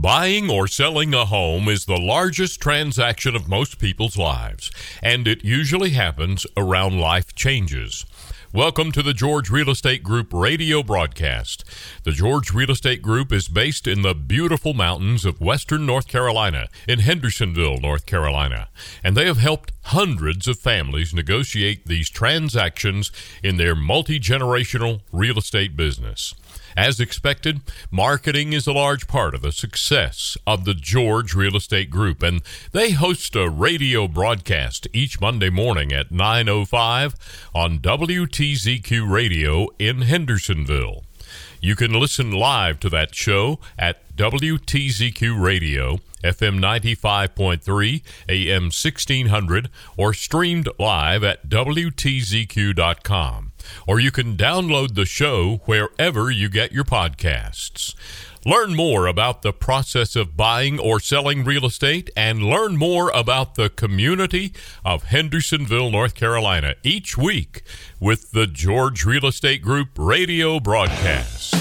Buying or selling a home is the largest transaction of most people's lives, and it usually happens around life changes. Welcome to the George Real Estate Group radio broadcast. The George Real Estate Group is based in the beautiful mountains of western North Carolina, in Hendersonville, North Carolina, and they have helped hundreds of families negotiate these transactions in their multi generational real estate business. As expected, marketing is a large part of the success of the George Real Estate Group, and they host a radio broadcast each Monday morning at 9:05 on WTZQ Radio in Hendersonville. You can listen live to that show at WTZQ Radio, FM 95.3, AM 1600, or streamed live at WTZQ.com or you can download the show wherever you get your podcasts. Learn more about the process of buying or selling real estate and learn more about the community of Hendersonville, North Carolina each week with the George Real Estate Group radio broadcast.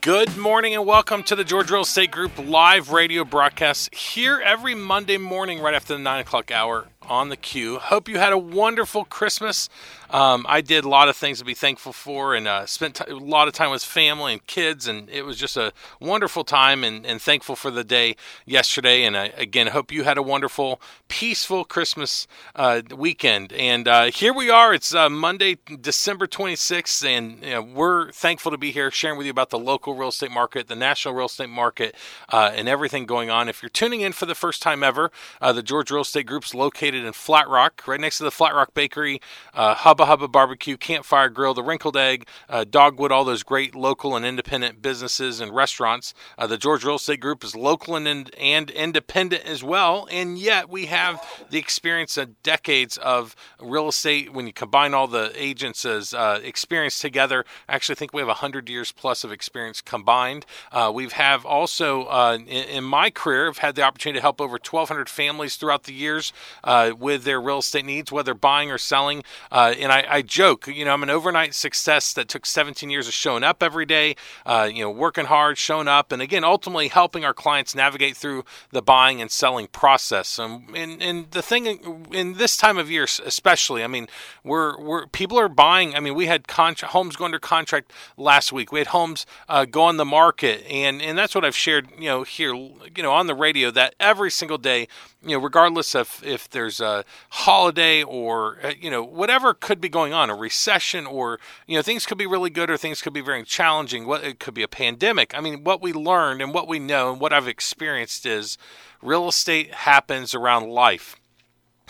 Good morning and welcome to the George Real Estate Group live radio broadcast here every Monday morning right after the 9 o'clock hour on the Q. Hope you had a wonderful Christmas. Um, I did a lot of things to be thankful for and uh, spent t- a lot of time with family and kids, and it was just a wonderful time and, and thankful for the day yesterday. And I, again, hope you had a wonderful, peaceful Christmas uh, weekend. And uh, here we are. It's uh, Monday, December 26th, and you know, we're thankful to be here sharing with you about the local real estate market, the national real estate market, uh, and everything going on. If you're tuning in for the first time ever, uh, the George Real Estate Group's located in Flat Rock, right next to the Flat Rock Bakery, Hub Hubba Hubba Barbecue, Campfire Grill, The Wrinkled Egg, uh, Dogwood, all those great local and independent businesses and restaurants. Uh, the George Real Estate Group is local and, and independent as well, and yet we have the experience of decades of real estate when you combine all the agents' uh, experience together. I actually think we have 100 years plus of experience combined. Uh, we have also, uh, in, in, my career, have had the opportunity to help over 1,200 families throughout the years uh, with their real estate needs, whether buying or selling. Uh, and I, I, joke, you know, I'm an overnight success that took 17 years of showing up every day, uh, you know, working hard, showing up, and again, ultimately helping our clients navigate through the buying and selling process. And, and, and the thing in this time of year, especially, I mean, we're, we're people are buying. I mean, we had contract, homes go under contract last week. We had homes uh, go on the market, and and that's what I've shared, you know, here, you know, on the radio that every single day you know, regardless of if there's a holiday or uh, you know whatever could be going on, a recession or you know things could be really good or things could be very challenging. What it could be a pandemic. I mean, what we learned and what we know and what I've experienced is real estate happens around life.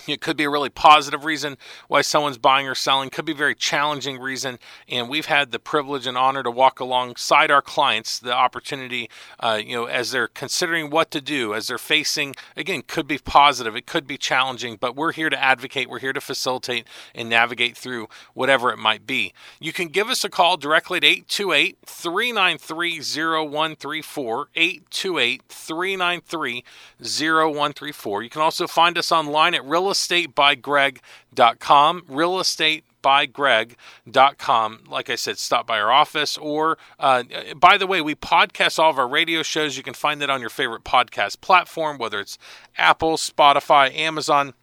It could be a really positive reason why someone's buying or selling, could be a very challenging reason. And we've had the privilege and honor to walk alongside our clients, the opportunity, uh, you know, as they're considering what to do, as they're facing, again, could be positive, it could be challenging, but we're here to advocate, we're here to facilitate and navigate through whatever it might be. You can give us a call directly at 828 393 0134, 828 393 0134. You can also find us online at Real realestatebygreg.com, realestatebygreg.com. Like I said, stop by our office. Or, uh, by the way, we podcast all of our radio shows. You can find that on your favorite podcast platform, whether it's Apple, Spotify, Amazon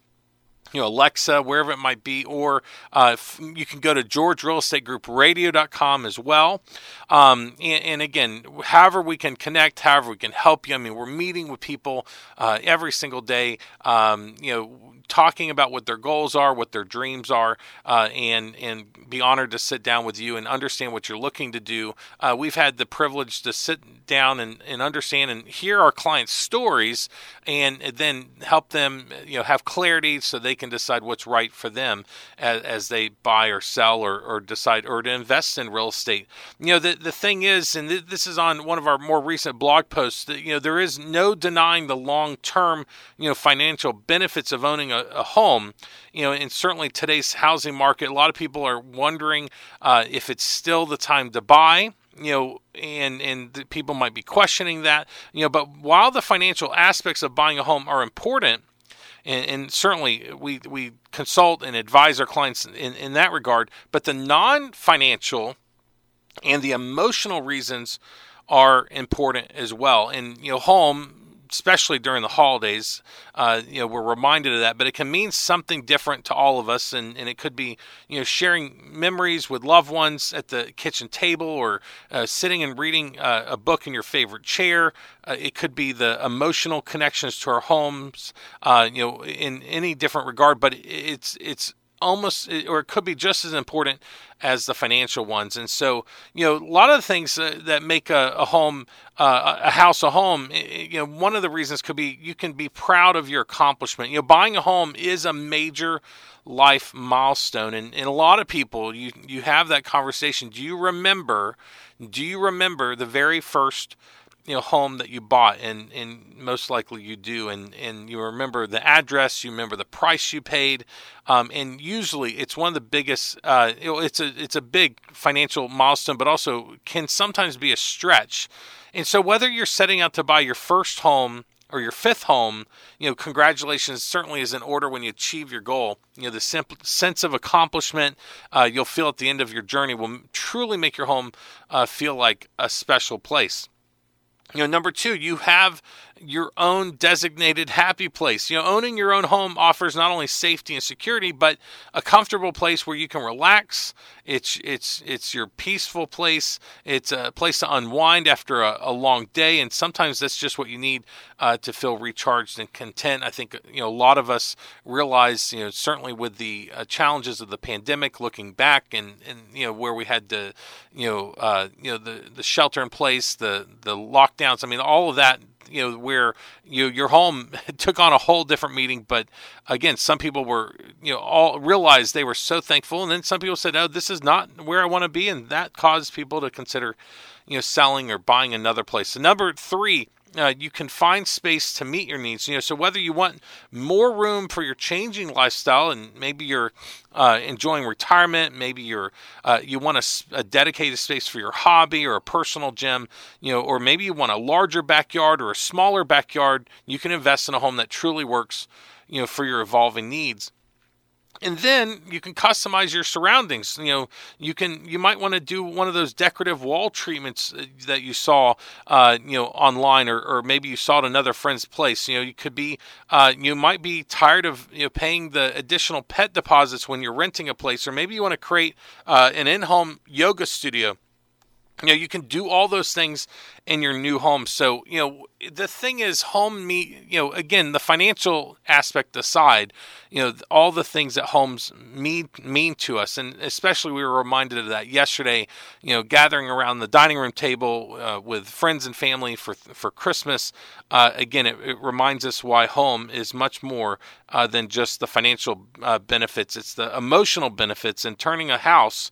you know, Alexa, wherever it might be, or uh, you can go to georgerealestategroupradio.com as well. Um, and, and, again, however we can connect, however we can help you. I mean, we're meeting with people uh, every single day. Um, you know, talking about what their goals are, what their dreams are, uh, and and be honored to sit down with you and understand what you're looking to do. Uh, we've had the privilege to sit down and, and understand and hear our clients' stories, and then help them you know have clarity so they can decide what's right for them as, as they buy or sell or, or decide or to invest in real estate. You know the the thing is, and th- this is on one of our more recent blog posts. That, you know there is no denying the long term you know financial benefits of owning a a, a home, you know, and certainly today's housing market, a lot of people are wondering uh, if it's still the time to buy you know, and and people might be questioning that, you know. But while the financial aspects of buying a home are important, and, and certainly we we consult and advise our clients in, in that regard, but the non-financial and the emotional reasons are important as well. And you know, home especially during the holidays, uh, you know, we're reminded of that. But it can mean something different to all of us, and, and it could be, you know, sharing memories with loved ones at the kitchen table, or uh, sitting and reading uh, a book in your favorite chair. Uh, it could be the emotional connections to our homes, uh, you know, in any different regard. But it's it's almost or it could be just as important as the financial ones. And so you know a lot of the things uh, that make a, a home uh, a house a home you know one of the reasons could be you can be proud of your accomplishment. You know buying a home is a major life milestone. And, and a lot of people you you have that conversation. Do you remember do you remember the very first you know home that you bought and and most likely you do and and you remember the address you remember the price you paid um, and usually it's one of the biggest uh, it's a it's a big financial milestone but also can sometimes be a stretch and so whether you're setting out to buy your first home or your fifth home, you know, congratulations certainly is in order when you achieve your goal. You know, the simple sense of accomplishment uh, you'll feel at the end of your journey will truly make your home uh, feel like a special place. You know, number two, you have your own designated happy place. You know, owning your own home offers not only safety and security, but a comfortable place where you can relax. It's it's it's your peaceful place. It's a place to unwind after a, a long day, and sometimes that's just what you need uh, to feel recharged and content. I think you know a lot of us realize, you know, certainly with the uh, challenges of the pandemic, looking back and and you know where we had to, you know, uh, you know the the shelter in place, the the lockdowns. I mean, all of that you know where you your home took on a whole different meaning but again some people were you know all realized they were so thankful and then some people said oh this is not where i want to be and that caused people to consider you know selling or buying another place. So number three uh, you can find space to meet your needs. You know, so whether you want more room for your changing lifestyle, and maybe you're uh, enjoying retirement, maybe you're uh, you want a, a, dedicated space for your hobby or a personal gym, you know, or maybe you want a larger backyard or a smaller backyard. You can invest in a home that truly works, you know, for your evolving needs and then you can customize your surroundings. You know you can you might want to do one of those decorative wall treatments uh, that you saw uh, you know online or, or maybe you saw at another friend's place. You know you could be uh, you might be tired of you know paying the additional pet deposits when you're renting a place. Or maybe you want to create uh, an in-home yoga studio you know you can do all those things in your new home. So you know the thing is home me you know again the financial aspect aside you know all the things that homes mean mean to us. And especially we were reminded of that yesterday you know gathering around the dining room table uh, with friends and family for for christmas. Uh, again it, it, reminds us why home is much more uh, than just the financial uh, benefits. It's the emotional benefits and turning a house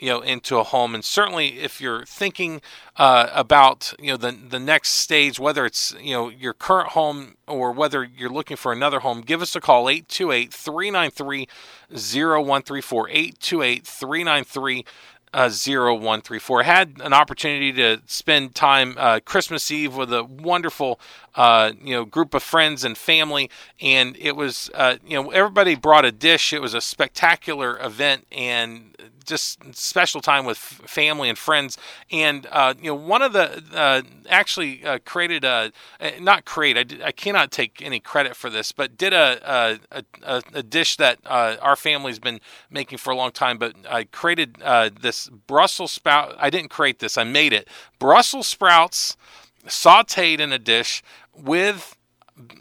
you know into a home and certainly if you're thinking uh, about you know the the next stage whether it's you know your current home or whether you're looking for another home give us a call 828-393-0134 828-393 uh, 0134. Had an opportunity to spend time uh, Christmas Eve with a wonderful uh, you know group of friends and family, and it was uh, you know everybody brought a dish. It was a spectacular event, and just special time with family and friends. And uh, you know, one of the uh, actually uh, created a not create. I, did, I cannot take any credit for this, but did a a, a, a dish that uh, our family's been making for a long time. But I created uh, this Brussels sprout. I didn't create this. I made it. Brussels sprouts sautéed in a dish with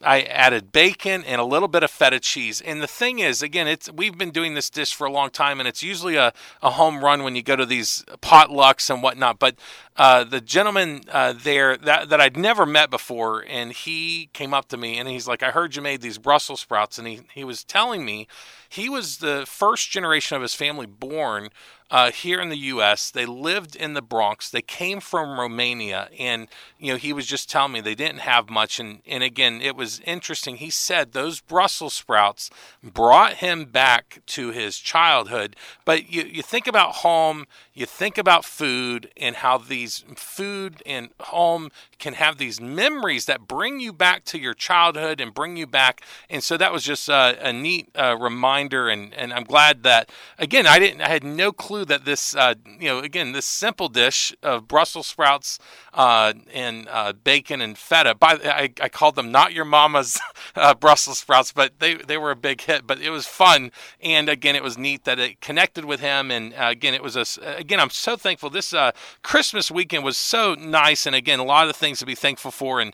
I added bacon and a little bit of feta cheese. And the thing is, again, it's we've been doing this dish for a long time, and it's usually a, a home run when you go to these potlucks and whatnot. But uh, the gentleman uh, there that, that I'd never met before, and he came up to me and he's like, "I heard you made these Brussels sprouts," and he he was telling me he was the first generation of his family born uh, here in the U.S. They lived in the Bronx. They came from Romania, and you know he was just telling me they didn't have much. And and again, it was interesting. He said those Brussels sprouts brought him back to his childhood. But you you think about home, you think about food, and how these food and home can have these memories that bring you back to your childhood and bring you back. And so that was just uh, a neat uh, reminder. And, and I'm glad that, again, I didn't, I had no clue that this, uh, you know, again, this simple dish of Brussels sprouts uh, and uh, bacon and feta. By I, I called them not your mama's Brussels sprouts, but they, they were a big hit. But it was fun. And again, it was neat that it connected with him. And again, it was a, again, I'm so thankful. This Christmas weekend was so nice. And again, a lot of things to be thankful for and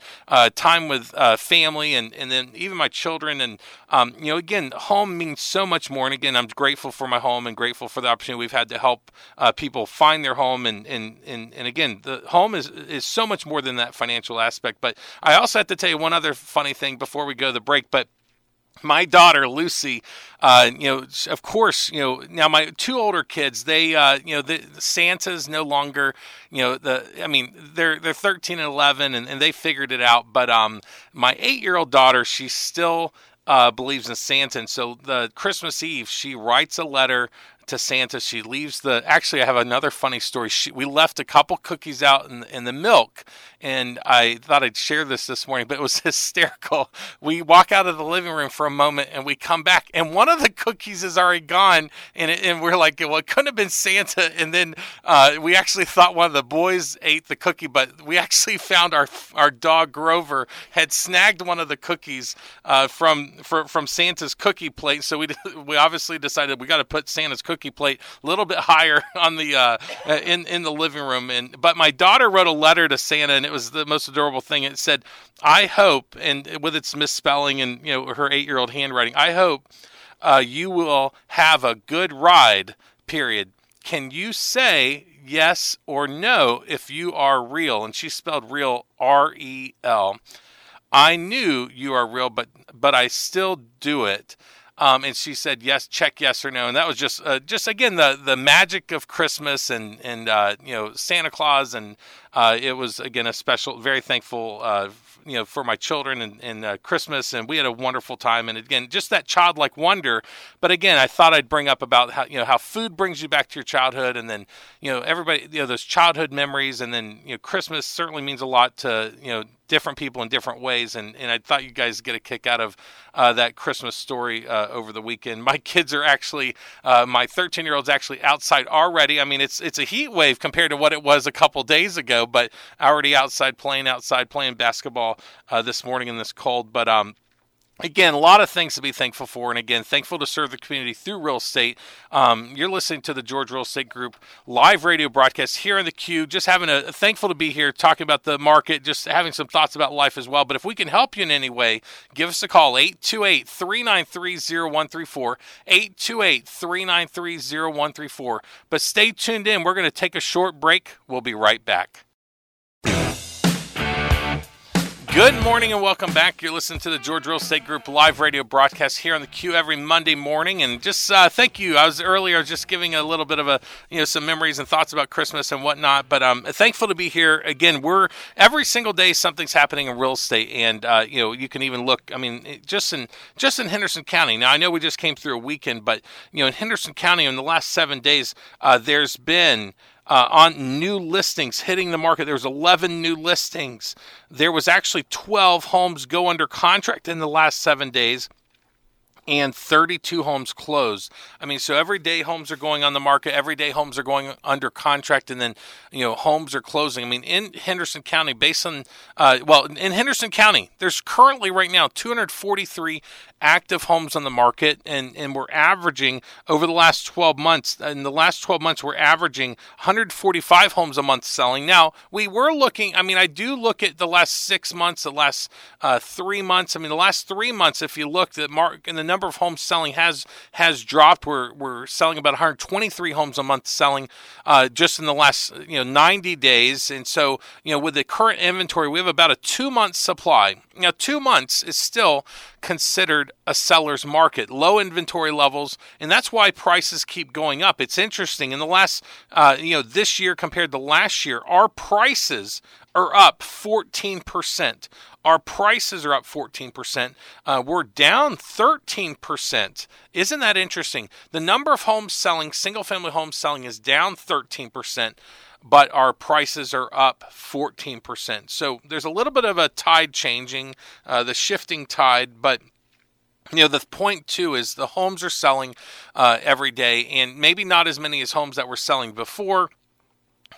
time with family and, and then even my children. And, um, you know, again, home means so much more. And again, I'm grateful for my home and grateful for the opportunity we've had to help uh, people find their home. And, and, and, and again, the home is, is so much more than that financial aspect. But I also have to tell you one other funny thing before we go to the break. But my daughter Lucy, uh, you know, of course, you know, now my two older kids, they, uh, you know, the, the, Santa's no longer, you know, the, I mean, they're they're 13 and 11, and, and they figured it out. But um, my eight year old daughter, she still uh, believes in Santa, and so the Christmas Eve, she writes a letter to Santa. She leaves the. Actually, I have another funny story. She, we left a couple cookies out in, in the milk, and I thought I'd share this this morning, but it was hysterical. We walk out of the living room for a moment, and we come back, and one of the cookies is already gone, and it, and we're like, well, it couldn't have been Santa. And then uh, we actually thought one of the boys ate the cookie, but we actually found our our dog Grover had snagged one of the cookies uh, from for, from Santa's cookie plate. So we we obviously decided we got to put Santa's cookie cookie plate a little bit higher on the uh, uh, in in the living room. And but my daughter wrote a letter to Santa, and it was the most adorable thing. It said, "I hope," and with its misspelling and you know her eight year old handwriting, I hope uh, you will have a good ride. Period. Can you say yes or no if you are real? And she spelled real R E L. I knew you are real, but but I still do it. Um, and she said yes, check yes or no, and that was just uh, just again the the magic of Christmas and and uh, you know Santa Claus, and uh, it was again a special, very thankful uh, you know for my children and, and uh, Christmas, and we had a wonderful time. And again, just that childlike wonder. But again, I thought I'd bring up about how you know how food brings you back to your childhood, and then you know everybody you know those childhood memories, and then you know Christmas certainly means a lot to you know different people in different ways. And, and I thought you guys get a kick out of uh, that Christmas story uh, over the weekend. My kids are actually, uh, my 13 year old's actually outside already. I mean, it's it's a heat wave compared to what it was a couple days ago, but already outside playing outside playing basketball uh, this morning in this cold. But um, Again, a lot of things to be thankful for, and again, thankful to serve the community through real estate. Um, you're listening to the George Real Estate Group live radio broadcast here in the Q. Just having a thankful to be here, talking about the market, just having some thoughts about life as well. But if we can help you in any way, give us a call 828 393 0134. 828 393 0134. But stay tuned in. We're going to take a short break. We'll be right back. Good morning and welcome back. You're listening to the George Real Estate Group live radio broadcast here on the Q every Monday morning. And just uh, thank you. I was earlier just giving a little bit of a you know some memories and thoughts about Christmas and whatnot. But I'm um, thankful to be here again. We're every single day something's happening in real estate, and uh, you know you can even look. I mean, just in just in Henderson County. Now I know we just came through a weekend, but you know in Henderson County in the last seven days, uh, there's been uh, on new listings hitting the market. There was 11 new listings. There was actually 12 homes go under contract in the last seven days and 32 homes closed. I mean, so every day homes are going on the market, every day homes are going under contract, and then you know homes are closing. I mean, in Henderson County, based on uh, well, in Henderson County, there's currently right now 243 active homes on the market, and, and we're averaging over the last 12 months. In the last 12 months, we're averaging 145 homes a month selling. Now, we were looking, I mean, I do look at the last six months, the last uh, three months. I mean, the last three months, if you look, the mark and the number of homes selling has has dropped. We're, we're selling about 123 homes a month selling uh, just in the last you know 90 days. And so, you know, with the current inventory, we have about a two month supply. Now, two months is still considered a seller's market, low inventory levels, and that's why prices keep going up. It's interesting. In the last, uh, you know, this year compared to last year, our prices are up 14%. Our prices are up 14%. Uh, we're down 13%. Isn't that interesting? The number of homes selling, single family homes selling, is down 13%. But our prices are up 14%. So there's a little bit of a tide changing, uh, the shifting tide, but you know the point too is the homes are selling uh, every day and maybe not as many as homes that were selling before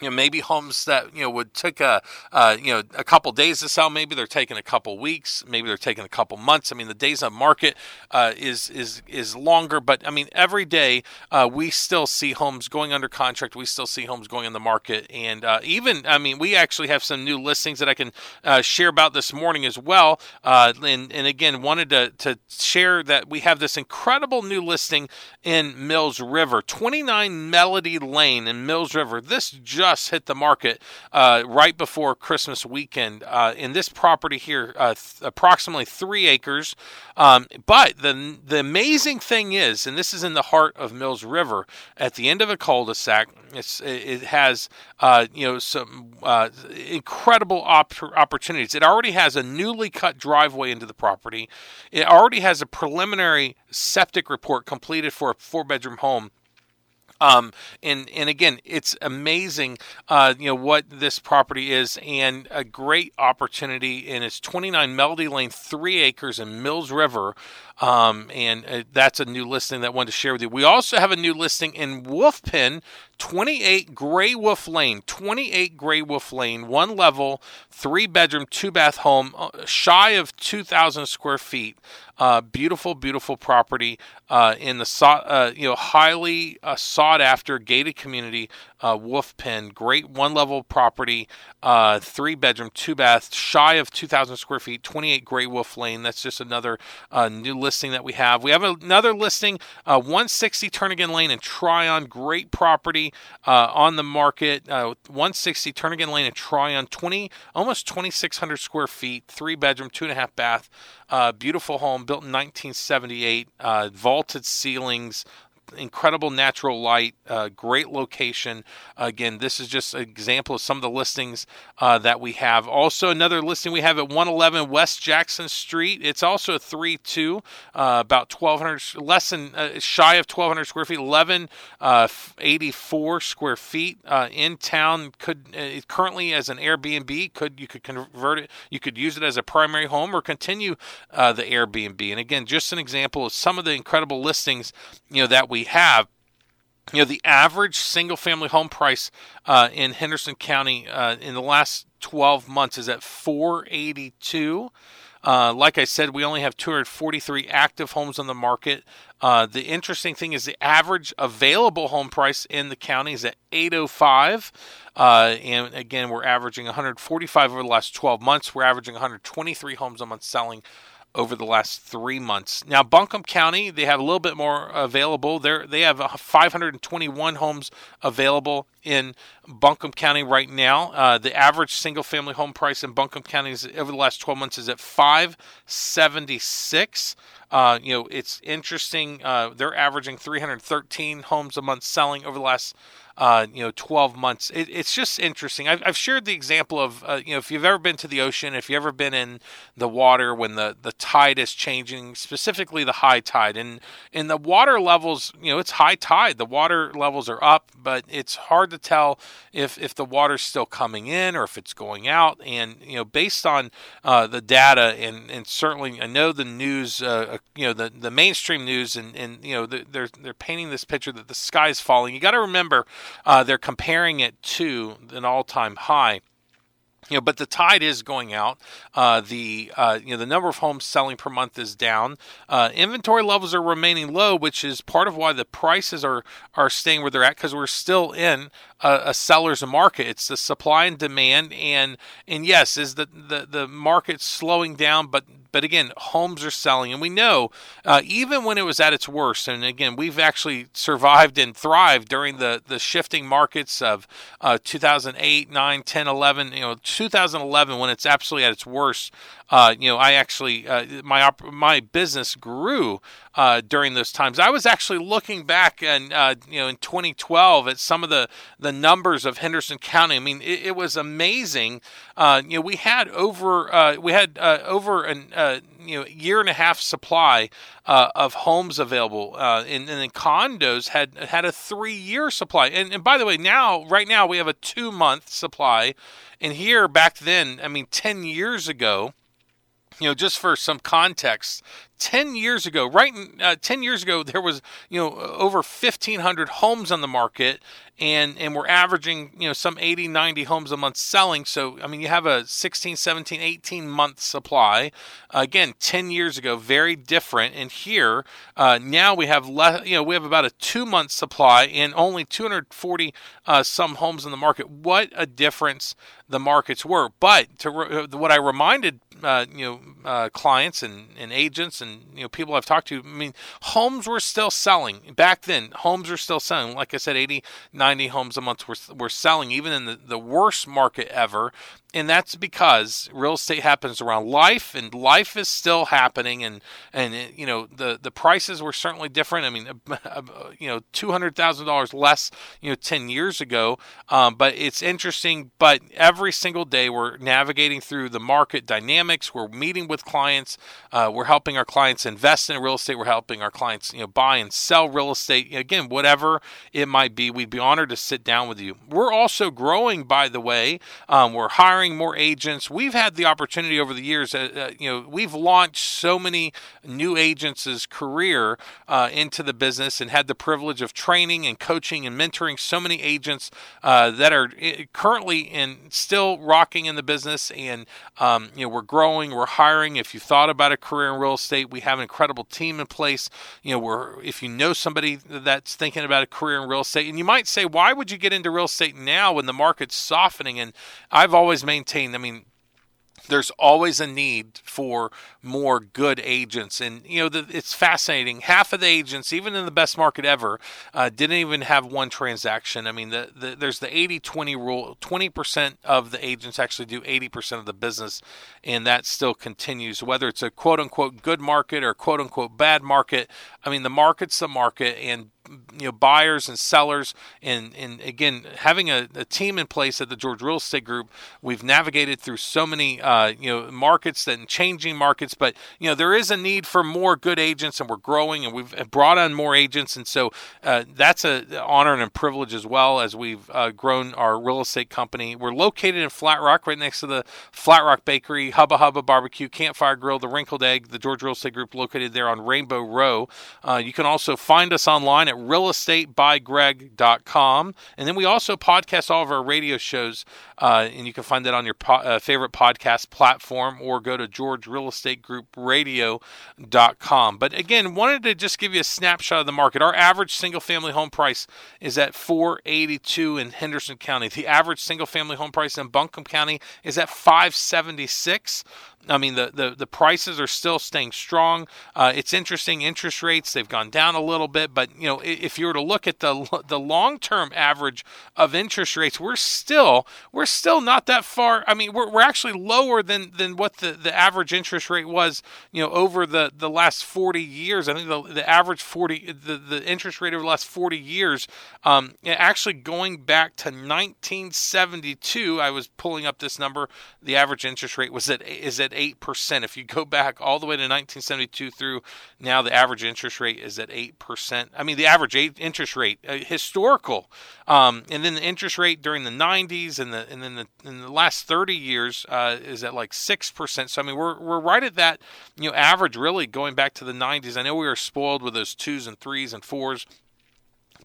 you know, maybe homes that you know would take a uh, you know a couple days to sell. Maybe they're taking a couple weeks. Maybe they're taking a couple months. I mean, the days on market uh, is is is longer. But I mean, every day uh, we still see homes going under contract. We still see homes going in the market, and uh, even I mean, we actually have some new listings that I can uh, share about this morning as well. Uh, and and again, wanted to to share that we have this incredible new listing in Mills River, 29 Melody Lane in Mills River. This just just hit the market uh, right before Christmas weekend. Uh, in this property here, uh, th- approximately three acres. Um, but the the amazing thing is, and this is in the heart of Mills River, at the end of a cul-de-sac. it has uh, you know some uh, incredible op- opportunities. It already has a newly cut driveway into the property. It already has a preliminary septic report completed for a four bedroom home um, and and again, it's amazing, uh, you know what this property is, and a great opportunity. And it's 29 Melody Lane, three acres in Mills River, um, and uh, that's a new listing that I wanted to share with you. We also have a new listing in Wolf Pen, 28 Gray Wolf Lane, 28 Gray Wolf Lane, one level, three bedroom, two bath home, uh, shy of 2,000 square feet. Uh, beautiful, beautiful property uh, in the sought, uh, you know highly uh, sought after gated community, Wolf Pen. Great one level property, three bedroom, two bath, shy of 2,000 square feet, 28 Gray Wolf Lane. That's just another new listing that we have. We have another listing, 160 Turnagain Lane in Tryon. Great property on the market. 160 Turnagain Lane in Tryon, 20 almost 2,600 square feet, three bedroom, two and a half bath. Uh, beautiful home built in 1978, uh, vaulted ceilings, incredible natural light, uh, great location. Again, this is just an example of some of the listings uh, that we have. Also, another listing we have at 111 West Jackson Street. It's also a 3 2, uh, about 1,200, less than uh, shy of 1,200 square feet, 1184 uh, square feet uh, in town. Could currently as an Airbnb, could you could convert it, you could use it as a primary home or continue the Airbnb. And again, just an example of some of the incredible listings you know that we we have you know the average single family home price uh, in henderson county uh, in the last 12 months is at 482 uh, like I said, we only have 243 active homes on the market. Uh, the interesting thing is the average available home price in the county is at 805. Uh, and again, we're averaging 145 over the last 12 months. We're averaging 123 homes a month selling over the last three months. Now, Buncombe County, they have a little bit more available. They they have 521 homes available in Buncombe County right now. Uh, the average single family home price in Buncombe County is, over the last 12 months is at 576. Uh, you know, it's interesting. Uh, they're averaging 313 homes a month selling over the last uh, you know, 12 months. It, it's just interesting. I've, I've, shared the example of, uh, you know, if you've ever been to the ocean, if you've ever been in the water when the, the tide is changing, specifically the high tide, and in the water levels, you know, it's high tide. The water levels are up, but it's hard to tell if, if the water's still coming in or if it's going out. And, you know, based on uh, the data, and, and certainly I know the news, uh, uh, you know, the, the mainstream news, and, and you know, they're, they're painting this picture that the sky is falling. You got to remember, uh, they're comparing it to an all-time high you know, but the tide is going out. Uh, the uh, you know the number of homes selling per month is down. Uh, inventory levels are remaining low, which is part of why the prices are are staying where they're at because we're still in a, a, seller's market. It's the supply and demand, and and yes, is the the the market slowing down, but but again, homes are selling, and we know uh, even when it was at its worst. And again, we've actually survived and thrived during the the shifting markets of uh, 2008, 9, 10, 11. You know, 2011 when it's absolutely at its worst. Uh, you know, I actually uh, my op- my business grew uh, during those times. I was actually looking back and uh, you know in 2012 at some of the the numbers of Henderson County. I mean, it, it was amazing. Uh, you know, we had over uh, we had uh, over an you know year and a half supply uh, of homes available, uh, and, and condos had had a three year supply. And, and by the way, now right now we have a two month supply, and here back then, I mean, ten years ago you know, just for some context, 10 years ago, right uh, 10 years ago, there was, you know, over 1,500 homes on the market and, and we're averaging, you know, some 80, 90 homes a month selling. So, I mean, you have a 16, 17, 18 month supply. Again, 10 years ago, very different. And here, uh, now we have less, you know, we have about a two month supply and only 240 uh, some homes in the market. What a difference the markets were. But to re- uh, what I reminded, uh, you know, uh, clients and, and agents and you know people I've talked to, I mean, homes were still selling back then. Homes are still selling. Like I said, 80, 90 homes a month were, were selling, even in the, the worst market ever and that's because real estate happens around life and life is still happening and and you know the the prices were certainly different. I mean you know $200000 less you know 10 years ago um, but it's interesting but every single day we're navigating through the market dynamics we're meeting with clients uh, we're helping our clients invest in real estate we're helping our clients you know buy and sell real estate. Again whatever it might be we'd be honored to sit down with you. We're also growing by the way um, we're hiring hiring more agents. We've had the opportunity over the years, uh, uh, you know, we've launched so many new agents' career uh, into the business and had the privilege of training and coaching and mentoring so many agents uh, that are eh, currently in still rocking in the business. And, um, you know, we're growing, we're hiring. If you thought about a career in real estate, we have an incredible team in place. You know, we're, if you know somebody that's thinking about a career in real estate, and you might say, why would you get into real estate now when the market's softening? And I've always maintained. I mean, there's always a need for more good agents. And you know the, it's fascinating. Half of the agents even in the best market ever uh, didn't even have one transaction. I mean the, the, there's the 80-20 rule. 20% of the agents actually do 80% of the business and that still continues. Whether it's a quote unquote good market or quote unquote bad market i mean the market's the market and you know buyers and sellers and and again having a, a, team in place at the George Real Estate Group we've navigated through so many uh, you know markets and changing markets but you know there is a need for more good agents and we're growing and we've brought on more agents. And so uh, that's a honor and a privilege as well as we've uh, grown our real estate company. We're located in Flat Rock right next to the Flat Rock Bakery Hubba Hubba Barbecue Campfire Grill the Wrinkled Egg the George Real Estate Group located there on Rainbow Row. Uh, you can also find us online at realestatebygreg.com. And then we also podcast all of our radio shows, uh, and you can find that on your po- uh, favorite podcast platform or go to georgerealestategroupradio.com. But again, wanted to just give you a snapshot of the market. Our average single family home price is at 482 in Henderson County. The average single family home price in Buncombe County is at 576. I mean, the, the, the prices are still staying strong. Uh, it's interesting. Interest rates they've gone down a little bit, but you know, if you were to look at the the long term average of interest rates, we're still we're still not that far. I mean, we're, we're actually lower than than what the, the average interest rate was. You know, over the, the last forty years. I think the, the average forty the, the interest rate over the last forty years, um, actually going back to 1972. I was pulling up this number. The average interest rate was at is at 8%. If you go back all the way to 1972 through now, the average interest rate is at 8%. I mean, the average interest rate, uh, historical. Um, and then the interest rate during the 90s and, the, and then the, in the last 30 years uh, is at like 6%. So, I mean, we're, we're right at that, you know, average really going back to the 90s. I know we were spoiled with those twos and threes and fours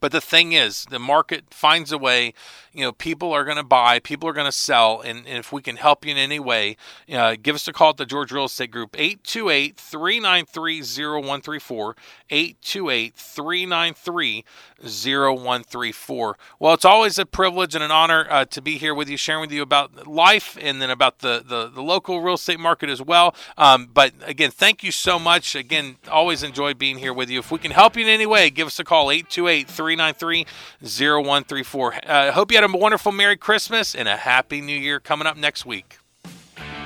but the thing is, the market finds a way. You know, people are going to buy, people are going to sell, and, and, if we can help you in any way, uh, give us a call at the George Real Estate Group, 828 393 0134. 828 393 0134. Well, it's always a privilege and an honor uh, to be here with you, sharing with you about life and then about the, the, the local real estate market as well. Um, but again, thank you so much. Again, always enjoy being here with you. If we can help you in any way, give us a call, 828 393 0134. I uh, hope you had a wonderful Merry Christmas and a Happy New Year coming up next week.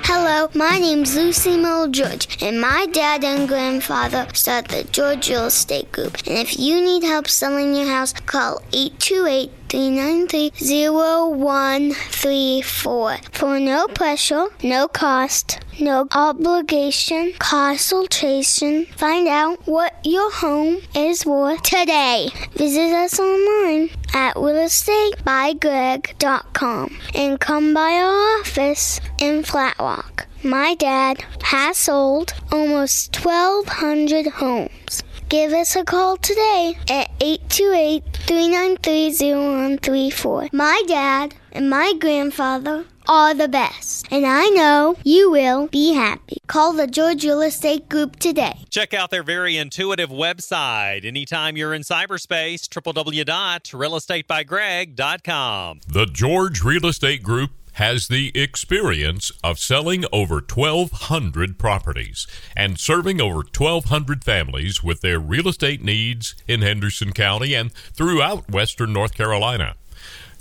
Hello, my name's Lucy Mo George, and my dad and grandfather started the George Real Estate Group. And if you need help selling your house, call 828 393 0134 for no pressure, no cost, no obligation, consultation. Find out what your home is worth today. Visit us online at realestatebygreg.com and come by our office in Flat Rock. My dad has sold almost 1,200 homes. Give us a call today at 828 393 0134. My dad and my grandfather are the best, and I know you will be happy. Call the George Real Estate Group today. Check out their very intuitive website anytime you're in cyberspace www.realestatebygreg.com. The George Real Estate Group has the experience of selling over 1,200 properties and serving over 1,200 families with their real estate needs in Henderson County and throughout Western North Carolina.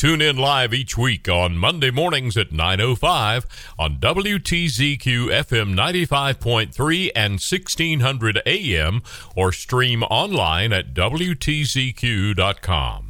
Tune in live each week on Monday mornings at 9.05 on WTZQ FM 95.3 and 1600 AM or stream online at WTZQ.com.